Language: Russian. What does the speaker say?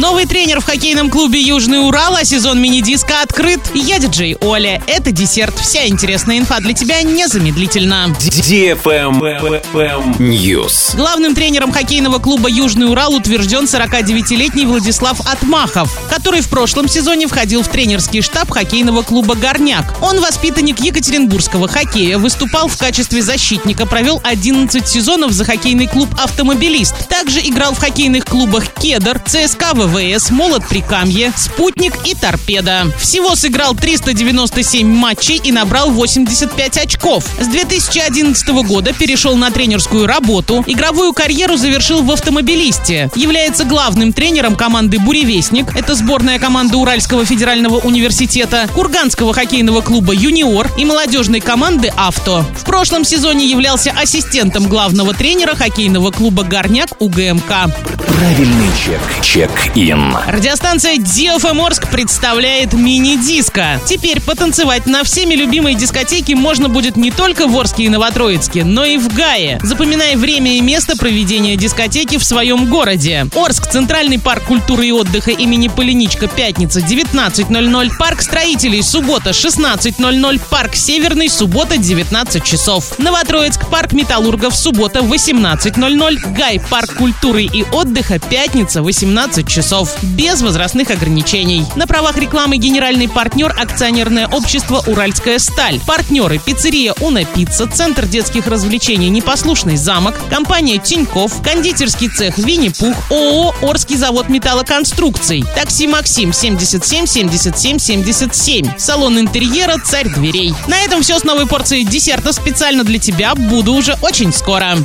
Новый тренер в хоккейном клубе «Южный Урал», а сезон мини-диска открыт. Я диджей Оля. Это десерт. Вся интересная инфа для тебя незамедлительно. News. Главным тренером хоккейного клуба «Южный Урал» утвержден 49-летний Владислав Атмахов, который в прошлом сезоне входил в тренерский штаб хоккейного клуба «Горняк». Он воспитанник Екатеринбургского хоккея, выступал в качестве защитника, провел 11 сезонов за хоккейный клуб «Автомобилист». Также играл в хоккейных клубах «Кедр», ЦСКА ВВС, «Молот Прикамье», «Спутник» и «Торпеда». Всего сыграл 397 матчей и набрал 85 очков. С 2011 года перешел на тренерскую работу. Игровую карьеру завершил в «Автомобилисте». Является главным тренером команды «Буревестник». Это сборная команда Уральского федерального университета, Курганского хоккейного клуба «Юниор» и молодежной команды «Авто». В прошлом сезоне являлся ассистентом главного тренера хоккейного клуба «Горняк» УГМК. Правильный чек. Чек-ин. Радиостанция DFM Орск представляет мини-диско. Теперь потанцевать на всеми любимой дискотеке можно будет не только в Орске и Новотроицке, но и в Гае. Запоминай время и место проведения дискотеки в своем городе. Орск, Центральный парк культуры и отдыха имени Полиничка, пятница, 19.00. Парк строителей, суббота, 16.00. Парк Северный, суббота, 19 часов. Новотроицк, парк металлургов, суббота, 18.00. Гай, парк культуры и отдыха, пятница, 18 часов. Без возрастных ограничений. На правах рекламы генеральный партнер акционерное общество «Уральская сталь». Партнеры пиццерия «Уна Пицца», Центр детских развлечений «Непослушный замок», компания «Тиньков», кондитерский цех «Винни-Пух», ООО «Орский завод металлоконструкций», такси «Максим» 77 77 77, салон интерьера «Царь дверей». На этом все с новой порцией десерта специально для тебя. Буду уже очень скоро.